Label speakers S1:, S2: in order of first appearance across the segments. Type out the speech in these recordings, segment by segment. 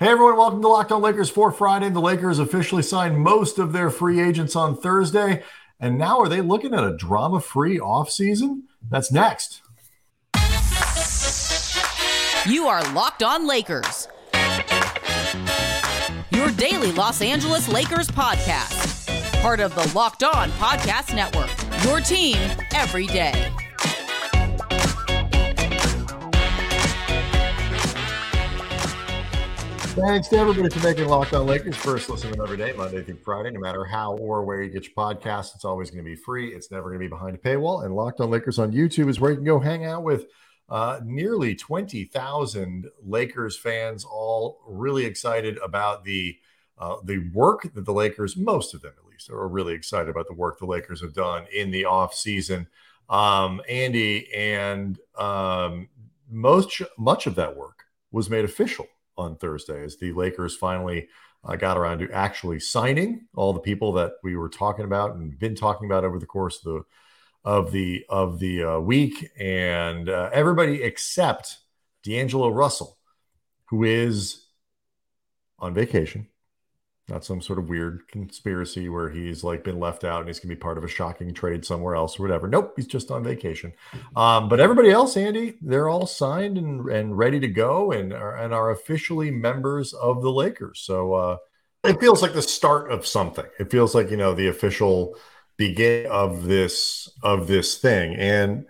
S1: Hey everyone, welcome to Locked On Lakers for Friday. The Lakers officially signed most of their free agents on Thursday, and now are they looking at a drama-free offseason? That's next.
S2: You are Locked On Lakers. Your daily Los Angeles Lakers podcast. Part of the Locked On Podcast Network. Your team every day.
S1: Thanks to everybody for making Locked On Lakers first listen every day, Monday through Friday. No matter how or where you get your podcast, it's always going to be free. It's never going to be behind a paywall. And Locked On Lakers on YouTube is where you can go hang out with uh, nearly 20,000 Lakers fans, all really excited about the uh, the work that the Lakers, most of them at least, are really excited about the work the Lakers have done in the off season. Um, Andy and um, most much of that work was made official on Thursday as the Lakers finally uh, got around to actually signing all the people that we were talking about and been talking about over the course of the of the of the uh, week, and uh, everybody except D'Angelo Russell, who is on vacation not some sort of weird conspiracy where he's like been left out and he's gonna be part of a shocking trade somewhere else or whatever. Nope, he's just on vacation. Um, but everybody else, Andy, they're all signed and, and ready to go and are, and are officially members of the Lakers. So uh, it feels like the start of something. It feels like you know the official begin of this of this thing. And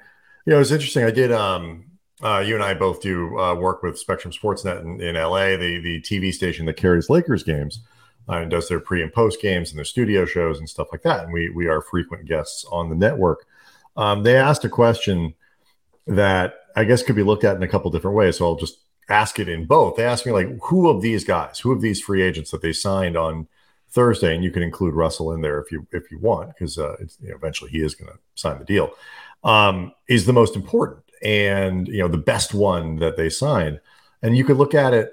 S1: you know, it's interesting. I did um uh, you and I both do uh, work with Spectrum Sportsnet in, in LA, the the TV station that carries Lakers games uh, and does their pre and post games and their studio shows and stuff like that. And we we are frequent guests on the network. Um, they asked a question that I guess could be looked at in a couple different ways. So I'll just ask it in both. They asked me like, who of these guys, who of these free agents that they signed on Thursday, and you can include Russell in there if you if you want, because uh, you know, eventually he is going to sign the deal, um, is the most important and you know the best one that they signed. And you could look at it,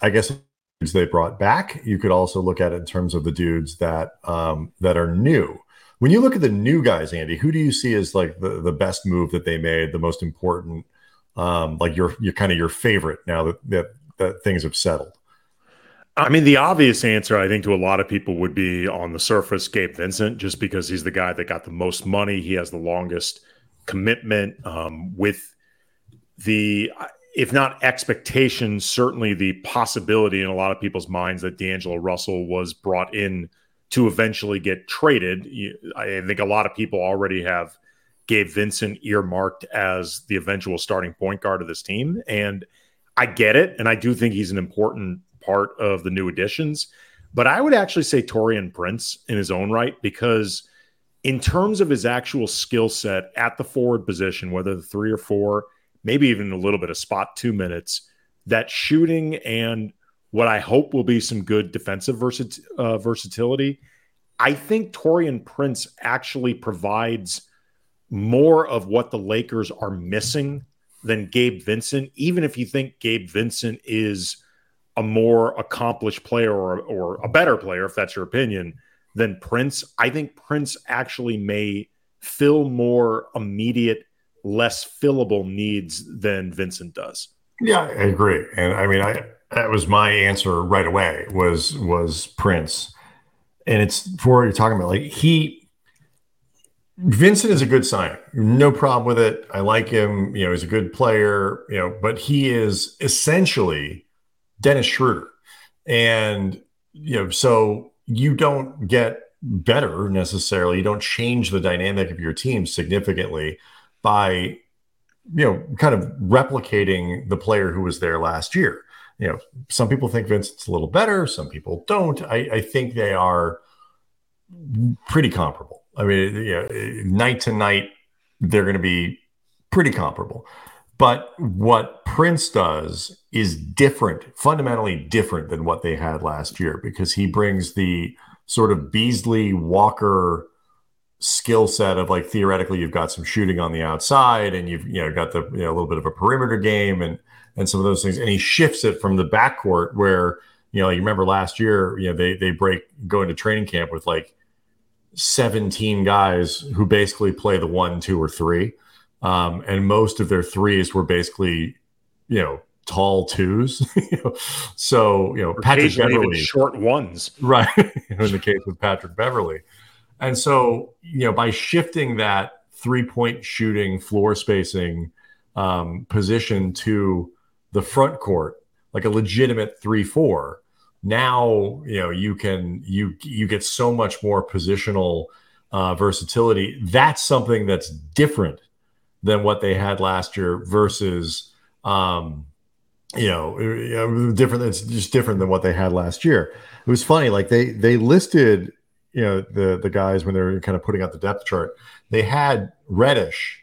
S1: I guess, they brought back. You could also look at it in terms of the dudes that um, that are new. When you look at the new guys, Andy, who do you see as like the, the best move that they made, the most important, um, like your your kind of your favorite now that, that that things have settled?
S3: I mean, the obvious answer, I think, to a lot of people would be on the surface, Gabe Vincent, just because he's the guy that got the most money. He has the longest commitment um, with the if not expectation, certainly the possibility in a lot of people's minds that D'Angelo Russell was brought in to eventually get traded. I think a lot of people already have Gabe Vincent earmarked as the eventual starting point guard of this team. And I get it. And I do think he's an important part of the new additions. But I would actually say Taurean Prince in his own right, because in terms of his actual skill set at the forward position, whether the three or four, maybe even a little bit of spot two minutes, that shooting and what I hope will be some good defensive uh, versatility. I think Taurean Prince actually provides more of what the Lakers are missing than Gabe Vincent, even if you think Gabe Vincent is a more accomplished player or, or a better player, if that's your opinion, than Prince. I think Prince actually may fill more immediate less fillable needs than Vincent does.
S1: Yeah, I agree. And I mean, I that was my answer right away was was Prince. And it's for you're talking about like he Vincent is a good sign. No problem with it. I like him. You know, he's a good player, you know, but he is essentially Dennis Schroeder. And, you know, so you don't get better necessarily. You don't change the dynamic of your team significantly by you know kind of replicating the player who was there last year. You know some people think vincent's a little better some people don't. I, I think they are pretty comparable. I mean you know, night to night they're going to be pretty comparable. But what prince does is different fundamentally different than what they had last year because he brings the sort of beasley walker skill set of like theoretically you've got some shooting on the outside and you've you know got the you know a little bit of a perimeter game and and some of those things and he shifts it from the backcourt where you know you remember last year you know they they break go into training camp with like 17 guys who basically play the one two or three um, and most of their threes were basically you know tall twos. so you know, Patrick Beverley,
S3: short ones,
S1: right? in the case with Patrick Beverley, and so you know, by shifting that three point shooting floor spacing um, position to the front court, like a legitimate three four. Now you know you can you you get so much more positional uh, versatility. That's something that's different than what they had last year versus um, you know different. It's just different than what they had last year. It was funny, like they they listed you know the the guys when they were kind of putting out the depth chart. They had Reddish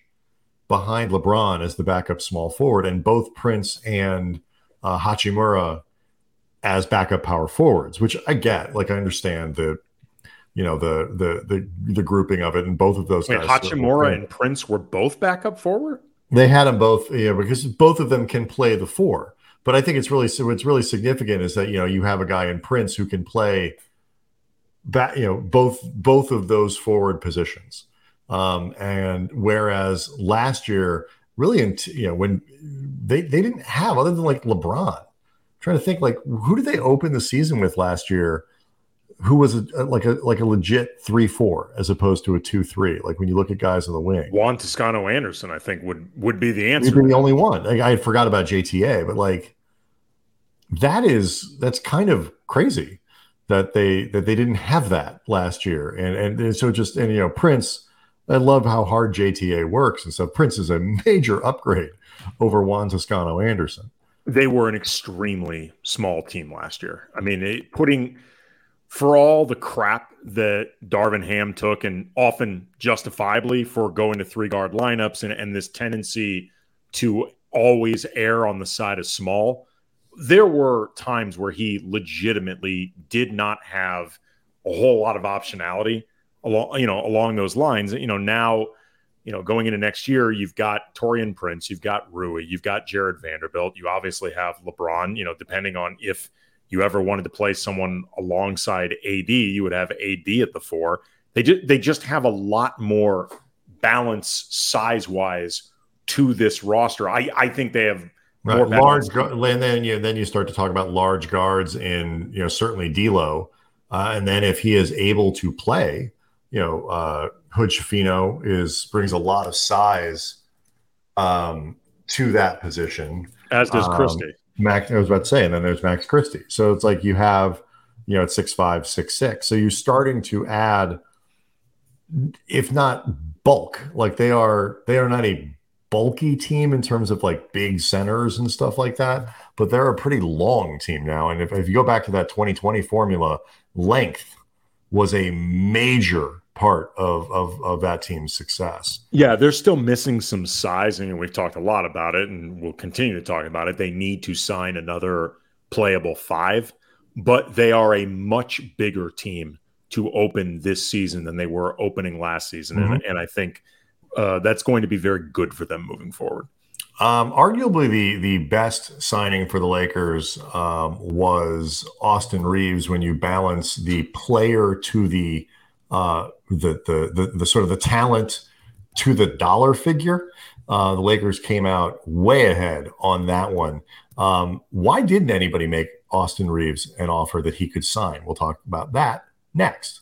S1: behind LeBron as the backup small forward, and both Prince and uh, Hachimura as backup power forwards, which I get. Like I understand the, you know, the the the the grouping of it, and both of those
S3: Wait,
S1: guys.
S3: Hachimura and Prince were both backup forward.
S1: They had them both, yeah, because both of them can play the four. But I think it's really so. What's really significant is that you know you have a guy in Prince who can play, back, you know, both both of those forward positions. Um, and whereas last year, really, in, you know, when they they didn't have other than like LeBron. I'm trying to think like who did they open the season with last year? Who was a, like a like a legit three four as opposed to a two three? Like when you look at guys on the wing,
S3: Juan Toscano Anderson, I think would would be the answer.
S1: He'd be the only one. Like, I had forgot about JTA, but like that is that's kind of crazy that they that they didn't have that last year, and and so just and you know Prince I love how hard JTA works. And so Prince is a major upgrade over Juan Toscano Anderson.
S3: They were an extremely small team last year. I mean, it, putting for all the crap that Darvin Ham took, and often justifiably for going to three guard lineups and, and this tendency to always err on the side of small, there were times where he legitimately did not have a whole lot of optionality along you know along those lines. You know now, you know going into next year, you've got Taurean Prince, you've got Rui, you've got Jared Vanderbilt, you obviously have LeBron. You know depending on if you ever wanted to play someone alongside AD, you would have AD at the four. They just they just have a lot more balance size wise to this roster. I I think they have
S1: right. large and then you then you start to talk about large guards and you know certainly D'Lo, uh, and then if he is able to play, you know, uh, Hood Schifino is brings a lot of size um, to that position.
S3: As does um, Christie.
S1: Max, I was about to say, and then there's Max Christie. So it's like you have, you know, at six five, six six. So you're starting to add, if not bulk, like they are, they are not a bulky team in terms of like big centers and stuff like that, but they're a pretty long team now. And if, if you go back to that 2020 formula, length was a major part of, of of that team's success.
S3: Yeah, they're still missing some sizing, and we've talked a lot about it, and we'll continue to talk about it. They need to sign another playable five, but they are a much bigger team to open this season than they were opening last season, mm-hmm. and, and, I think uh, that's going to be very good for them moving forward.
S1: Um, arguably, the the best signing for the Lakers um, was Austin Reaves. When you balance the player to the uh, the, the, the the sort of the talent to the dollar figure. Uh, the Lakers came out way ahead on that one. Um, why didn't anybody make Austin Reaves an offer that he could sign? We'll talk about that next.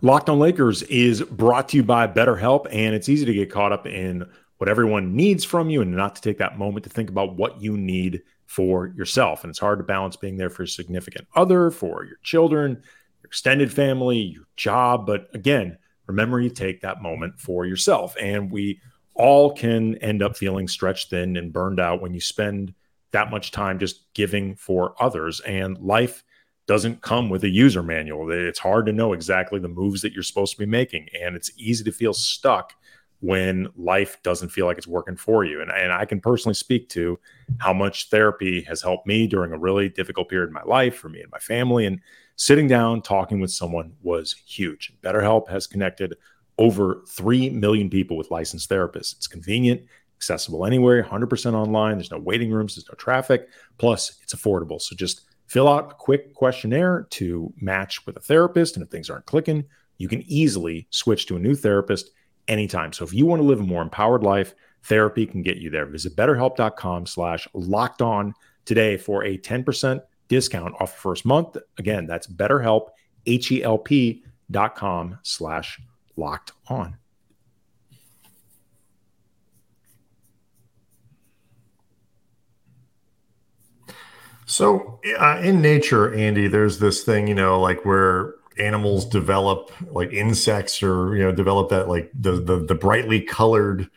S3: Locked on Lakers is brought to you by BetterHelp, and it's easy to get caught up in what everyone needs from you and not to take that moment to think about what you need for yourself. And it's hard to balance being there for your significant other, for your children, your extended family, your job. But again, remember you take that moment for yourself. And we all can end up feeling stretched thin and burned out when you spend that much time just giving for others. And life doesn't come with a user manual. It's hard to know exactly the moves that you're supposed to be making. And it's easy to feel stuck when life doesn't feel like it's working for you. And, and I can personally speak to how much therapy has helped me during a really difficult period in my life for me and my family. And sitting down, talking with someone was huge. BetterHelp has connected over 3 million people with licensed therapists. It's convenient, accessible anywhere, 100% online. There's no waiting rooms, there's no traffic. Plus, it's affordable. So just fill out a quick questionnaire to match with a therapist. And if things aren't clicking, you can easily switch to a new therapist anytime. So if you want to live a more empowered life, therapy can get you there. Visit betterhelp.com slash locked on today for a 10% discount off the first month. Again, that's betterhelp, H-E-L-P dot com slash locked on.
S1: So uh, in nature, Andy, there's this thing, you know, like where animals develop like insects or you know develop that like the the, the brightly colored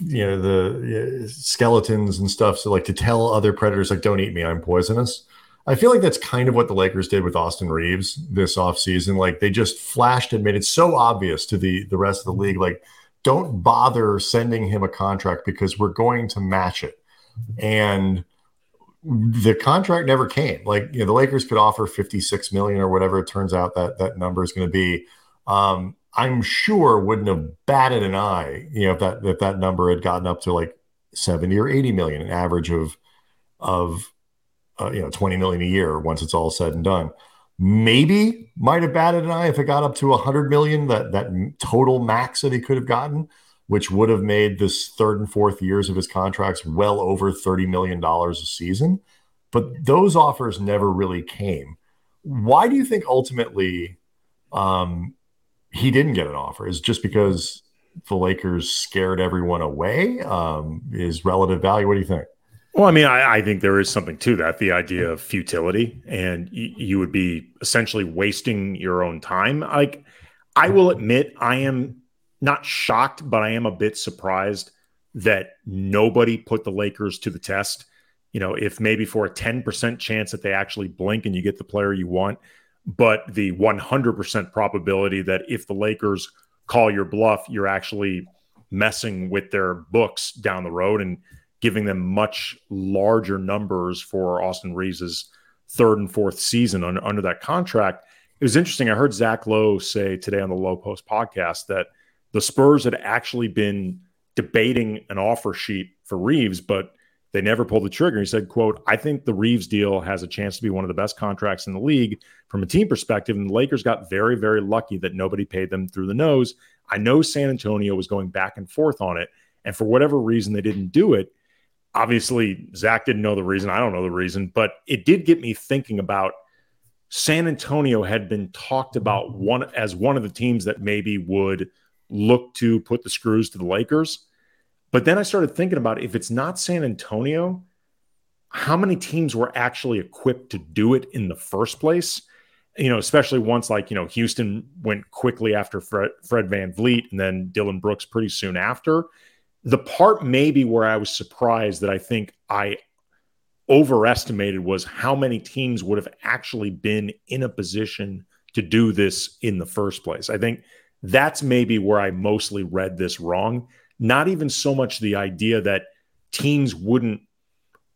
S1: you know the skeletons and stuff. So like to tell other predators like don't eat me i'm poisonous. I feel like that's kind of what the lakers did with austin Reaves this offseason. Like they just flashed and made it so obvious to the the rest of the league like don't bother sending him a contract because we're going to match it. And the contract never came. Like you know, the Lakers could offer 56 million or whatever it turns out that that number is going to be. Um, I'm sure wouldn't have batted an eye, you know, if that if that number had gotten up to like 70 or 80 million, an average of of uh, you know 20 million a year once it's all said and done. Maybe might have batted an eye if it got up to 100 million, that that total max that he could have gotten which would have made this third and fourth years of his contracts well over $30 million a season. But those offers never really came. Why do you think ultimately um, he didn't get an offer? Is just because the Lakers scared everyone away? Um, is relative value? What do you think?
S3: Well, I mean, I, I, think there is something to that the idea of futility, and y- you would be essentially wasting your own time. Like, I will admit, I am not shocked, but I am a bit surprised that nobody put the Lakers to the test. You know, if maybe for a 10% chance that they actually blink and you get the player you want, but the 100% probability that if the Lakers call your bluff, you're actually messing with their books down the road and giving them much larger numbers for Austin Reaves's third and fourth season under, under that contract. It was interesting. I heard Zach Lowe say today on the Lowe Post podcast that – the Spurs had actually been debating an offer sheet for Reaves, but they never pulled the trigger. He said, quote, I think the Reaves deal has a chance to be one of the best contracts in the league from a team perspective. And the Lakers got very, very lucky that nobody paid them through the nose. I know San Antonio was going back and forth on it. And for whatever reason, they didn't do it. Obviously, Zach didn't know the reason. I don't know the reason, but it did get me thinking about San Antonio had been talked about one as one of the teams that maybe would – look to put the screws to the Lakers. But then I started thinking about if it's not San Antonio, how many teams were actually equipped to do it in the first place? You know, especially once like, you know, Houston went quickly after Fred, Fred VanVleet and then Dillon Brooks pretty soon after. The part maybe where I was surprised that I think I overestimated was how many teams would have actually been in a position to do this in the first place. I think that's maybe where I mostly read this wrong. Not even so much the idea that teams wouldn't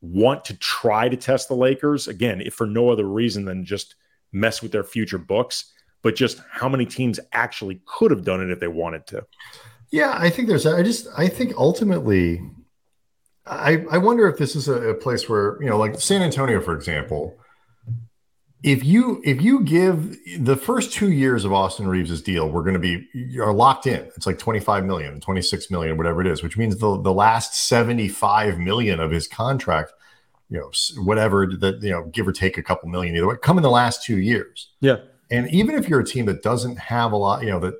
S3: want to try to test the Lakers again, if for no other reason than just mess with their future books, but just how many teams actually could have done it if they wanted to.
S1: Yeah, I think there's. I just I think ultimately, I I wonder if this is a, a place where you know, like San Antonio, for example if you if you give the first two years of Austin Reaves's deal, we're going to be are locked in. It's like 25 million, 26 million, whatever it is, which means the the last 75 million of his contract, you know, whatever that you know, give or take a couple million either way, come in the last two years.
S3: Yeah.
S1: And even if you're a team that doesn't have a lot, you know, that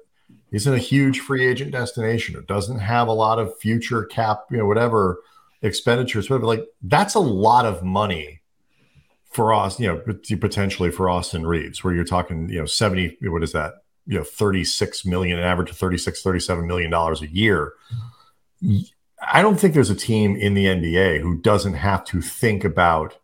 S1: isn't a huge free agent destination, or doesn't have a lot of future cap, you know, whatever expenditures, whatever, like that's a lot of money for us, you know, potentially for Austin Reaves, where you're talking, you know, 70, what is that? You know, 36 million, an average of 36, 37 million dollars a year. I don't think there's a team in the NBA who doesn't have to think about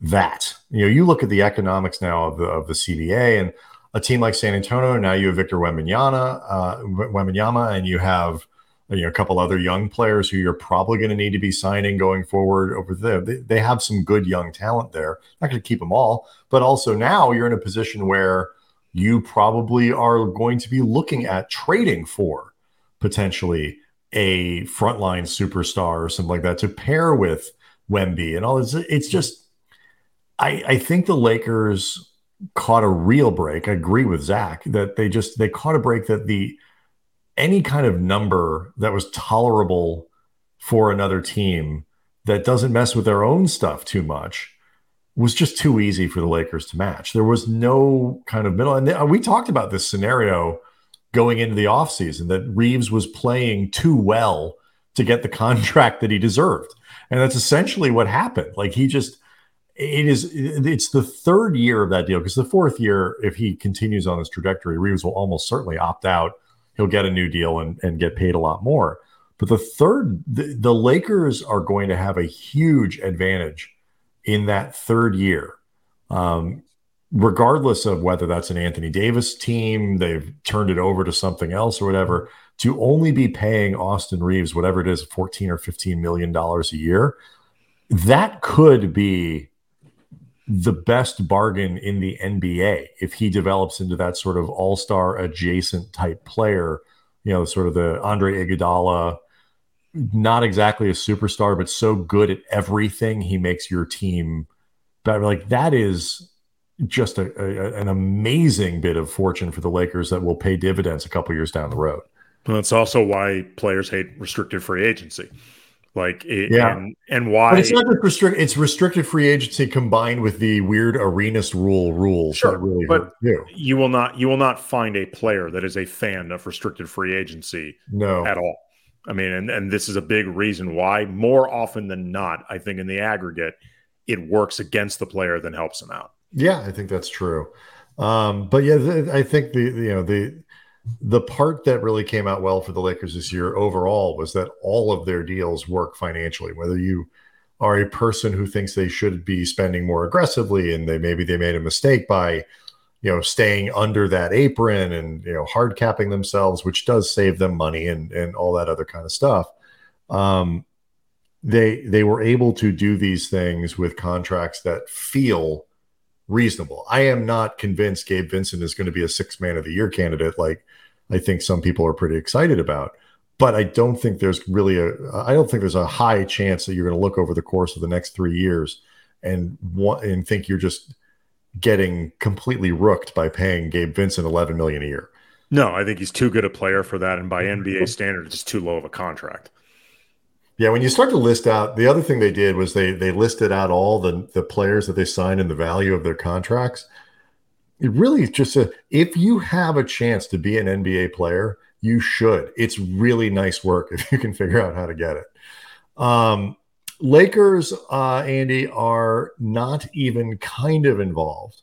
S1: that. You know, you look at the economics now of the of the CBA and a team like San Antonio, now you have Victor Wembanyama, uh, Wembanyama, and you have you know, a couple other young players who you're probably going to need to be signing going forward over there. They, they have some good young talent there. Not going to keep them all, but also now you're in a position where you probably are going to be looking at trading for potentially a frontline superstar or something like that to pair with Wemby and all this. It's just, I, I think the Lakers caught a real break. I agree with Zach that they just they caught a break that the any kind of number that was tolerable for another team that doesn't mess with their own stuff too much was just too easy for the Lakers to match. There was no kind of middle. And uh, we talked about this scenario going into the offseason that Reaves was playing too well to get the contract that he deserved. And that's essentially what happened. Like he just, it is, it's the third year of that deal because the fourth year, if he continues on his trajectory, Reaves will almost certainly opt out. He'll get a new deal and, and get paid a lot more. But the third, the, the Lakers are going to have a huge advantage in that third year. Um, regardless of whether that's an Anthony Davis team, they've turned it over to something else or whatever, to only be paying Austin Reaves whatever it is, 14 or 15 million dollars a year, that could be the best bargain in the NBA if he develops into that sort of all-star adjacent type player, you know, sort of the Andre Iguodala, not exactly a superstar, but so good at everything he makes your team better. Like that is just a, a, an amazing bit of fortune for the Lakers that will pay dividends a couple years down the road.
S3: Well, that's also why players hate restricted free agency. Like, it, yeah, and, and, why?
S1: But it's not just restrict. It's restricted free agency combined with the weird arenas rule rules.
S3: Sure, really but you. will not. You will not find a player that is a fan of restricted free agency.
S1: No,
S3: at all. I mean, and and this is a big reason why. More often than not, I think in the aggregate, it works against the player than helps them out.
S1: Yeah, I think that's true. Um, but yeah, the, I think the you know the the part that really came out well for the Lakers this year overall was that all of their deals work financially. Whether you are a person who thinks they should be spending more aggressively and they maybe they made a mistake by you know staying under that apron and you know hard capping themselves, which does save them money and and all that other kind of stuff. Um, they they were able to do these things with contracts that feel reasonable. I am not convinced Gabe Vincent is going to be a six man of the year candidate like I think some people are pretty excited about. But I don't think there's really a I don't think there's a high chance that you're going to look over the course of the next three years and want and think you're just getting completely rooked by paying Gabe Vincent 11 million a year.
S3: No, I think he's too good a player for that, and by mm-hmm. NBA standards, it's too low of a contract.
S1: Yeah, when you start to list out, the other thing they did was they they listed out all the the players that they signed and the value of their contracts. It really just a, if you have a chance to be an NBA player, you should. It's really nice work if you can figure out how to get it. Um, Lakers, uh, Andy, are not even kind of involved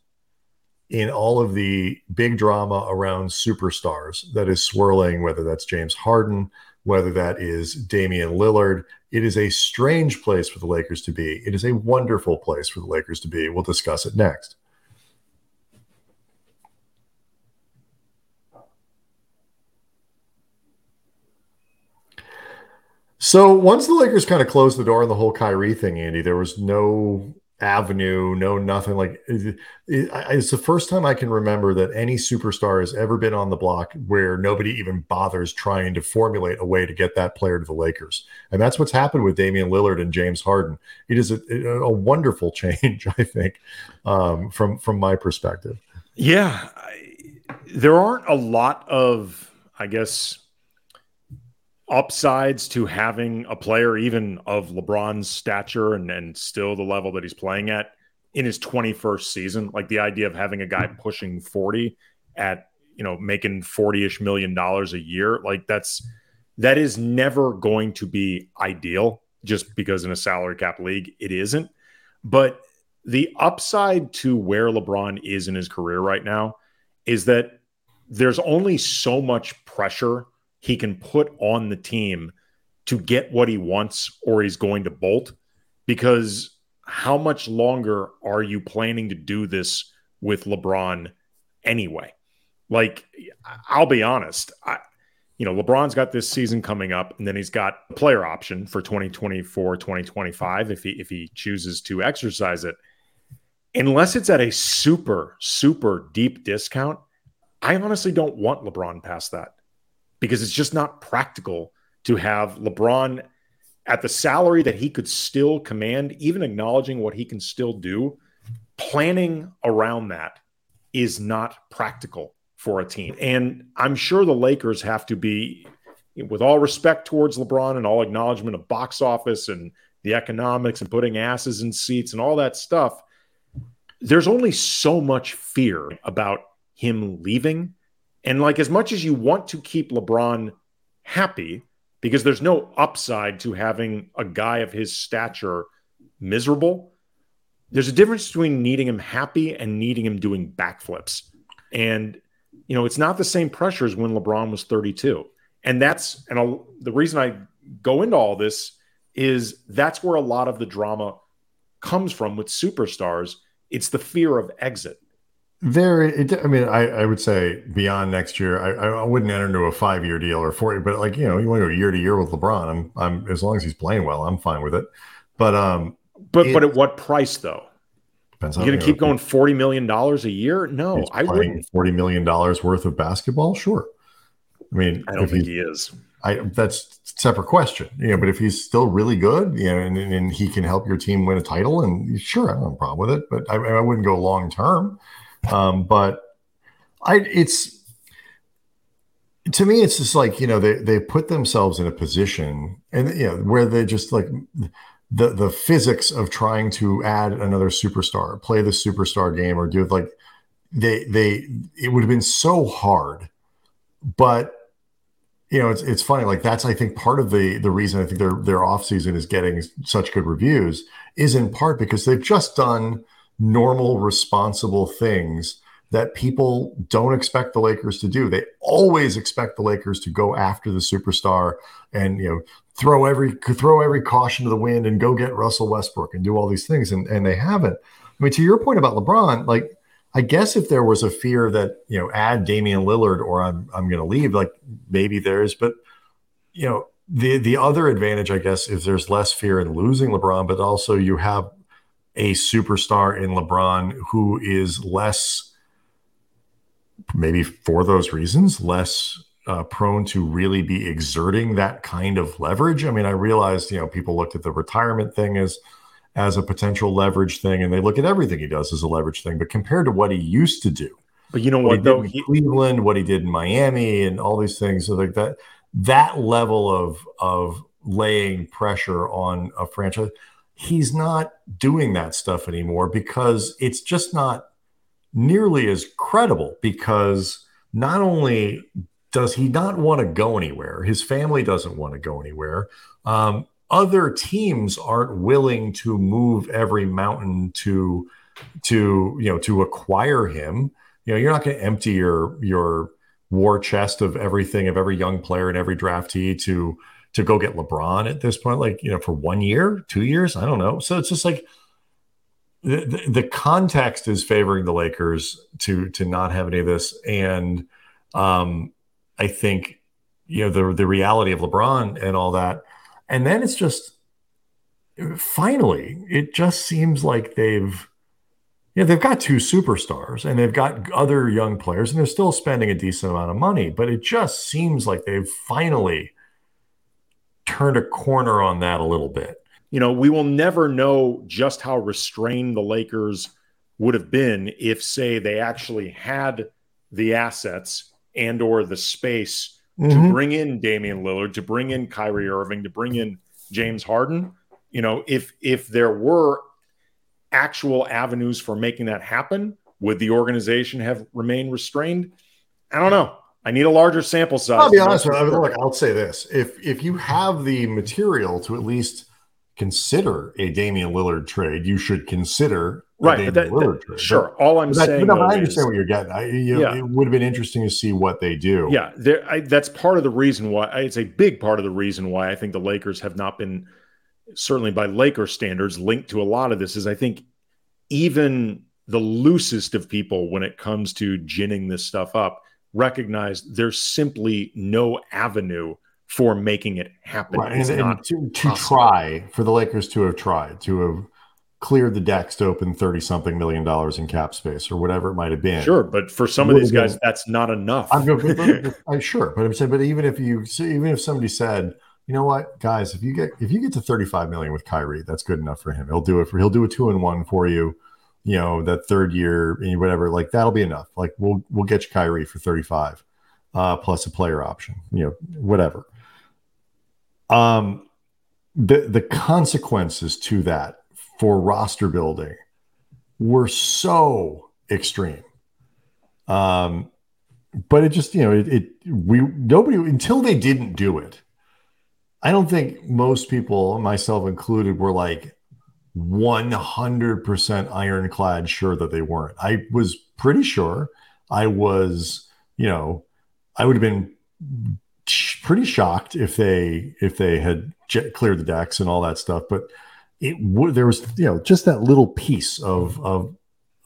S1: in all of the big drama around superstars that is swirling, whether that's James Harden, whether that is Damian Lillard. It is a strange place for the Lakers to be. It is a wonderful place for the Lakers to be. We'll discuss it next. So once the Lakers kind of closed the door on the whole Kyrie thing, Andy, there was no avenue, no nothing. Like it, it, it's the first time I can remember that any superstar has ever been on the block where nobody even bothers trying to formulate a way to get that player to the Lakers, and that's what's happened with Damian Lillard and James Harden. It is a, a wonderful change, I think, um, from from my perspective.
S3: Yeah, I, there aren't a lot of, I guess upsides to having a player even of LeBron's stature and, and still the level that he's playing at in his 21st season. Like the idea of having a guy pushing 40 at, you know, making 40 ish million dollars a year, like that's that is never going to be ideal just because in a salary cap league it isn't. But the upside to where LeBron is in his career right now is that there's only so much pressure he can put on the team to get what he wants or he's going to bolt because how much longer are you planning to do this with LeBron anyway? Like, I'll be honest. I, you know, LeBron's got this season coming up, and then he's got a player option for 2024, 2025 if he if he chooses to exercise it. Unless it's at a super, super deep discount, I honestly don't want LeBron past that because it's just not practical to have LeBron at the salary that he could still command, even acknowledging what he can still do. Planning around that is not practical for a team. And I'm sure the Lakers have to be, with all respect towards LeBron and all acknowledgement of box office and the economics and putting asses in seats and all that stuff, there's only so much fear about him leaving. And like, as much as you want to keep LeBron happy, because there's no upside to having a guy of his stature miserable, there's a difference between needing him happy and needing him doing backflips. And, you know, it's not the same pressure as when LeBron was 32. And that's, and I'll, the reason I go into all this is that's where a lot of the drama comes from with superstars. It's the fear of exit.
S1: Very, it, I mean, I, I would say beyond next year, I, I wouldn't enter into a five year deal or four, but like, you know, you want to go year to year with LeBron. I'm, I'm, as long as he's playing well, I'm fine with it. But, um,
S3: but, it, but at what price though? Depends You're to keep going $40 million a year? No, I wouldn't.
S1: $40 million worth of basketball? Sure. I mean,
S3: I don't think he is.
S1: I that's separate question, you know. But if he's still really good, you know, and, and he can help your team win a title, and sure, I don't have a problem with it. But I, I wouldn't go long term. Um, but I, it's to me, it's just like you know they they put themselves in a position, and you know where they just like the the physics of trying to add another superstar, play the superstar game, or do like they they it would have been so hard, but you know, it's it's funny. Like that's I think part of the the reason I think their their off season is getting such good reviews is in part because they've just done normal, responsible things that people don't expect the Lakers to do. They always expect the Lakers to go after the superstar and you know throw every throw every caution to the wind and go get Russell Westbrook and do all these things, and and they haven't. I mean, to your point about LeBron, like I guess if there was a fear that you know add Damian Lillard or I'm I'm going to leave, like maybe there's, but you know the the other advantage I guess is there's less fear in losing LeBron, but also you have a superstar in LeBron who is less maybe for those reasons less uh, prone to really be exerting that kind of leverage. I mean, I realized you know people looked at the retirement thing as as a potential leverage thing, and they look at everything he does as a leverage thing. But compared to what he used to do,
S3: but you know what, what though,
S1: he, Cleveland, what he did in Miami, and all these things, so like that that level of of laying pressure on a franchise, he's not doing that stuff anymore because it's just not nearly as credible. Because not only does he not want to go anywhere, his family doesn't want to go anywhere. Um, other teams aren't willing to move every mountain to to you know to acquire him you know you're not going to empty your your war chest of everything of every young player and every draftee to to go get lebron at this point like you know for one year two years? I don't know. So it's just like the, the, context is favoring the lakers to to not have any of this. And um i think you know the the reality of lebron and all that. And then it's just finally, it just seems like they've you know, they've got two superstars and they've got other young players and they're still spending a decent amount of money, but it just seems like they've finally turned a corner on that a little bit.
S3: You know, we will never know just how restrained the Lakers would have been if say they actually had the assets and or the space mm-hmm. to bring in Damian Lillard, to bring in Kyrie Irving, to bring in James Harden. You know, if if there were actual avenues for making that happen, would the organization have remained restrained? I don't know. I need a larger sample size.
S1: I'll be honest with you. Look, I'll say this: if if you have the material to at least consider a Damian Lillard trade, you should consider
S3: right. That, that, sure. But, All I'm that, saying,
S1: no, I understand is, what you're getting. I, you, yeah. it would have been interesting to see what they do.
S3: Yeah, I, that's part of the reason why. It's a big part of the reason why I think the Lakers have not been, certainly by Laker standards, linked to a lot of this. Is I think even the loosest of people, when it comes to ginning this stuff up, recognize there's simply no avenue for making it happen. Right.
S1: And, and to, to try for the Lakers to have tried to have cleared the decks to open 30 something million dollars in cap space or whatever it might have been.
S3: Sure. But for some of these guys, been, that's not enough.
S1: I'm. But, I'm uh, sure. But I'm saying, but even if you, even if somebody said, you know what, guys, if you get, if you get to 35 million with Kyrie, that's good enough for him. He'll do it for, he'll do a two and one for you. You know, that third year, whatever, like that'll be enough. Like we'll we'll get you Kyrie for 35 uh, plus a player option, you know, whatever. Um, the the consequences to that for roster building were so extreme. Um, but it just you know it, it we nobody until they didn't do it. I don't think most people, myself included, were like 100% ironclad sure that they weren't. I was pretty sure. I was, you know, I would have been pretty shocked if they if they had cleared the decks and all that stuff. But it would there was you know just that little piece of of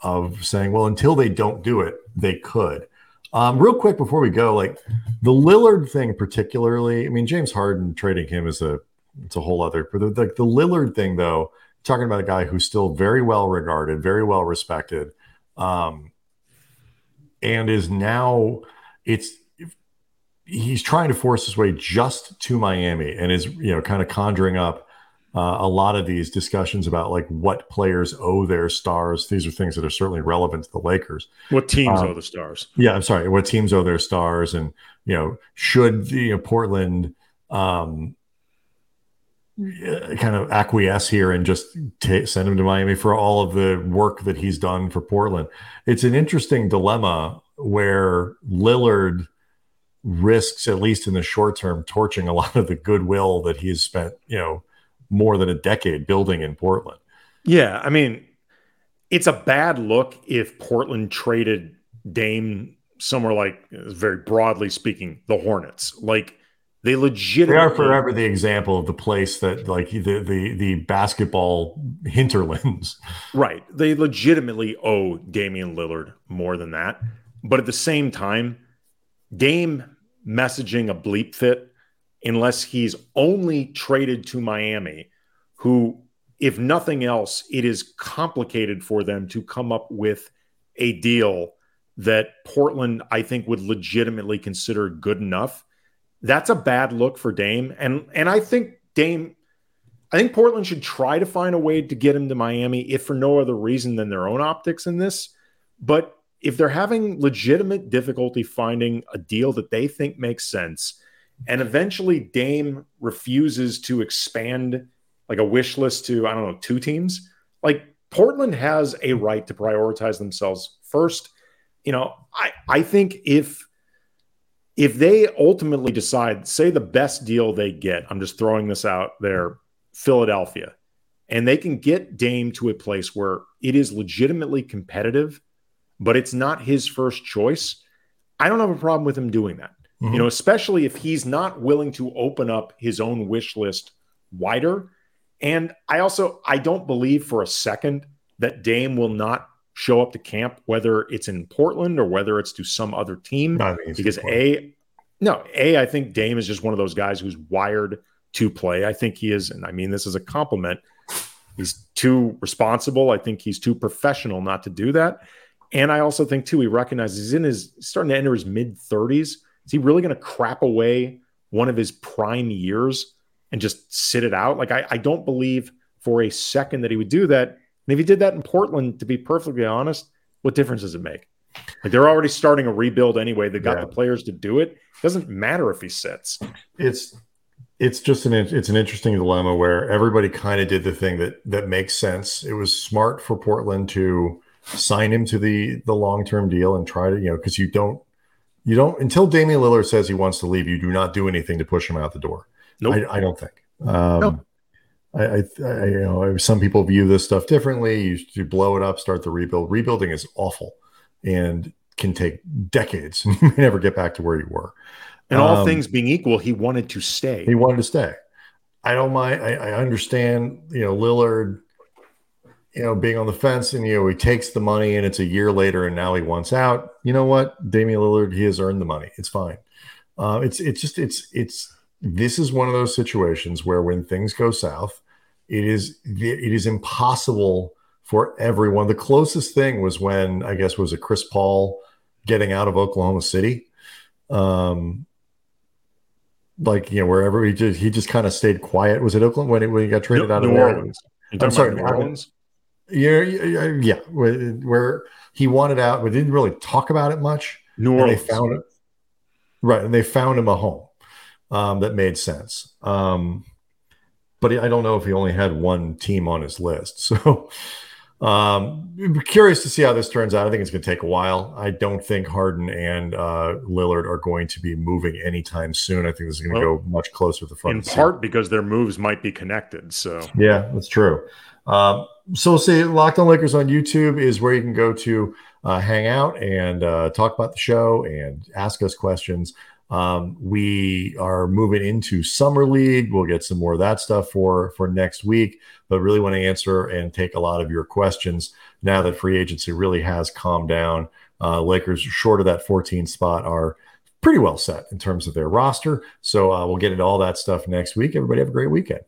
S1: of saying, well, until they don't do it, they could. Um, real quick before we go, like the Lillard thing, particularly. I mean, James Harden trading him is a it's a whole other. But the, the, the Lillard thing, though, talking about a guy who's still very well regarded, very well respected, um, and is now it's he's trying to force his way just to Miami and is you know kind of conjuring up uh, a lot of these discussions about like what players owe their stars. These are things that are certainly relevant to the Lakers.
S3: What teams um, owe the stars?
S1: Yeah, I'm sorry. What teams owe their stars, and you know, should the you know, Portland um, Uh, kind of acquiesce here and just t- send him to Miami for all of the work that he's done for Portland? It's an interesting dilemma where Lillard risks, at least in the short term, torching a lot of the goodwill that he's spent, you know more than a decade building in Portland.
S3: Yeah, I mean, it's a bad look if Portland traded Dame somewhere like very broadly speaking, the Hornets. Like they legitimately
S1: they are forever the example of the place that like the the the basketball hinterlands.
S3: Right. They legitimately owe Damian Lillard more than that. But at the same time, Dame messaging a bleep fit unless he's only traded to Miami, who, if nothing else, it is complicated for them to come up with a deal that Portland, I think, would legitimately consider good enough. That's a bad look for Dame. And and I think Dame, I think Portland should try to find a way to get him to Miami, if for no other reason than their own optics in this. But if they're having legitimate difficulty finding a deal that they think makes sense, and eventually Dame refuses to expand like a wish list to, I don't know, two teams. Like Portland has a right to prioritize themselves first. You know, I, I think if if they ultimately decide, say the best deal they get, I'm just throwing this out there, Philadelphia, and they can get Dame to a place where it is legitimately competitive, but it's not his first choice. I don't have a problem with him doing that. Mm-hmm. You know, especially if he's not willing to open up his own wish list wider. And I also I don't believe for a second that Dame will not show up to camp, whether it's in Portland or whether it's to some other team. because a no, a I think Dame is just one of those guys who's wired to play. I think he is, and I mean this is a compliment. He's too responsible. I think he's too professional not to do that. And I also think too he recognizes he's in his starting to enter his mid 30s. Is he really going to crap away one of his prime years and just sit it out? Like, I, I don't believe for a second that he would do that. And if he did that in Portland, to be perfectly honest, what difference does it make? Like they're already starting a rebuild anyway. They got yeah. the players to do it. it. Doesn't matter if he sits.
S1: It's it's just an it's an interesting dilemma where everybody kind of did the thing that that makes sense. It was smart for Portland to sign him to the the long term deal and try to you know because you don't you don't until Damian Lillard says he wants to leave. You do not do anything to push him out the door. No, nope. I, I, don't think. Um, nope. I, I, I, you know, some people view this stuff differently. You, you blow it up, start the rebuild. Rebuilding is awful and can take decades. you may never get back to where you were.
S3: And all um, things being equal, he wanted to stay.
S1: He wanted to stay. I don't mind. I, I understand. You know, Lillard you know, being on the fence and, you know, he takes the money and it's a year later and now he wants out. You know what? Damian Lillard, he has earned the money. It's fine. Uh, it's, it's just, it's, it's, this is one of those situations where when things go south, it is, it is impossible for everyone. The closest thing was when, I guess, was a Chris Paul getting out of Oklahoma City. Um, like, you know, wherever he just, he just kind of stayed quiet. Was it Oakland when, it, when he got traded New, out of
S3: New Orleans?
S1: I'm sorry, New Orleans Yeah, yeah, where he wanted out, but didn't really talk about it much.
S3: New Orleans.
S1: they found it right, and they found him a home um, that made sense. Um, but I don't know if he only had one team on his list. So um, curious to see how this turns out. I think it's going to take a while. I don't think Harden and uh, Lillard are going to be moving anytime soon. I think this is going to well, go much closer to the front.
S3: In part because their moves might be connected. So
S1: yeah, that's true. Um, so we'll see. Locked on Lakers on YouTube is where you can go to uh, hang out and uh, talk about the show and ask us questions. Um, we are moving into summer league. We'll get some more of that stuff for for next week, but really want to answer and take a lot of your questions now that free agency really has calmed down. Uh, Lakers, short of that 14 spot, are pretty well set in terms of their roster. So uh, we'll get into all that stuff next week. Everybody have a great weekend.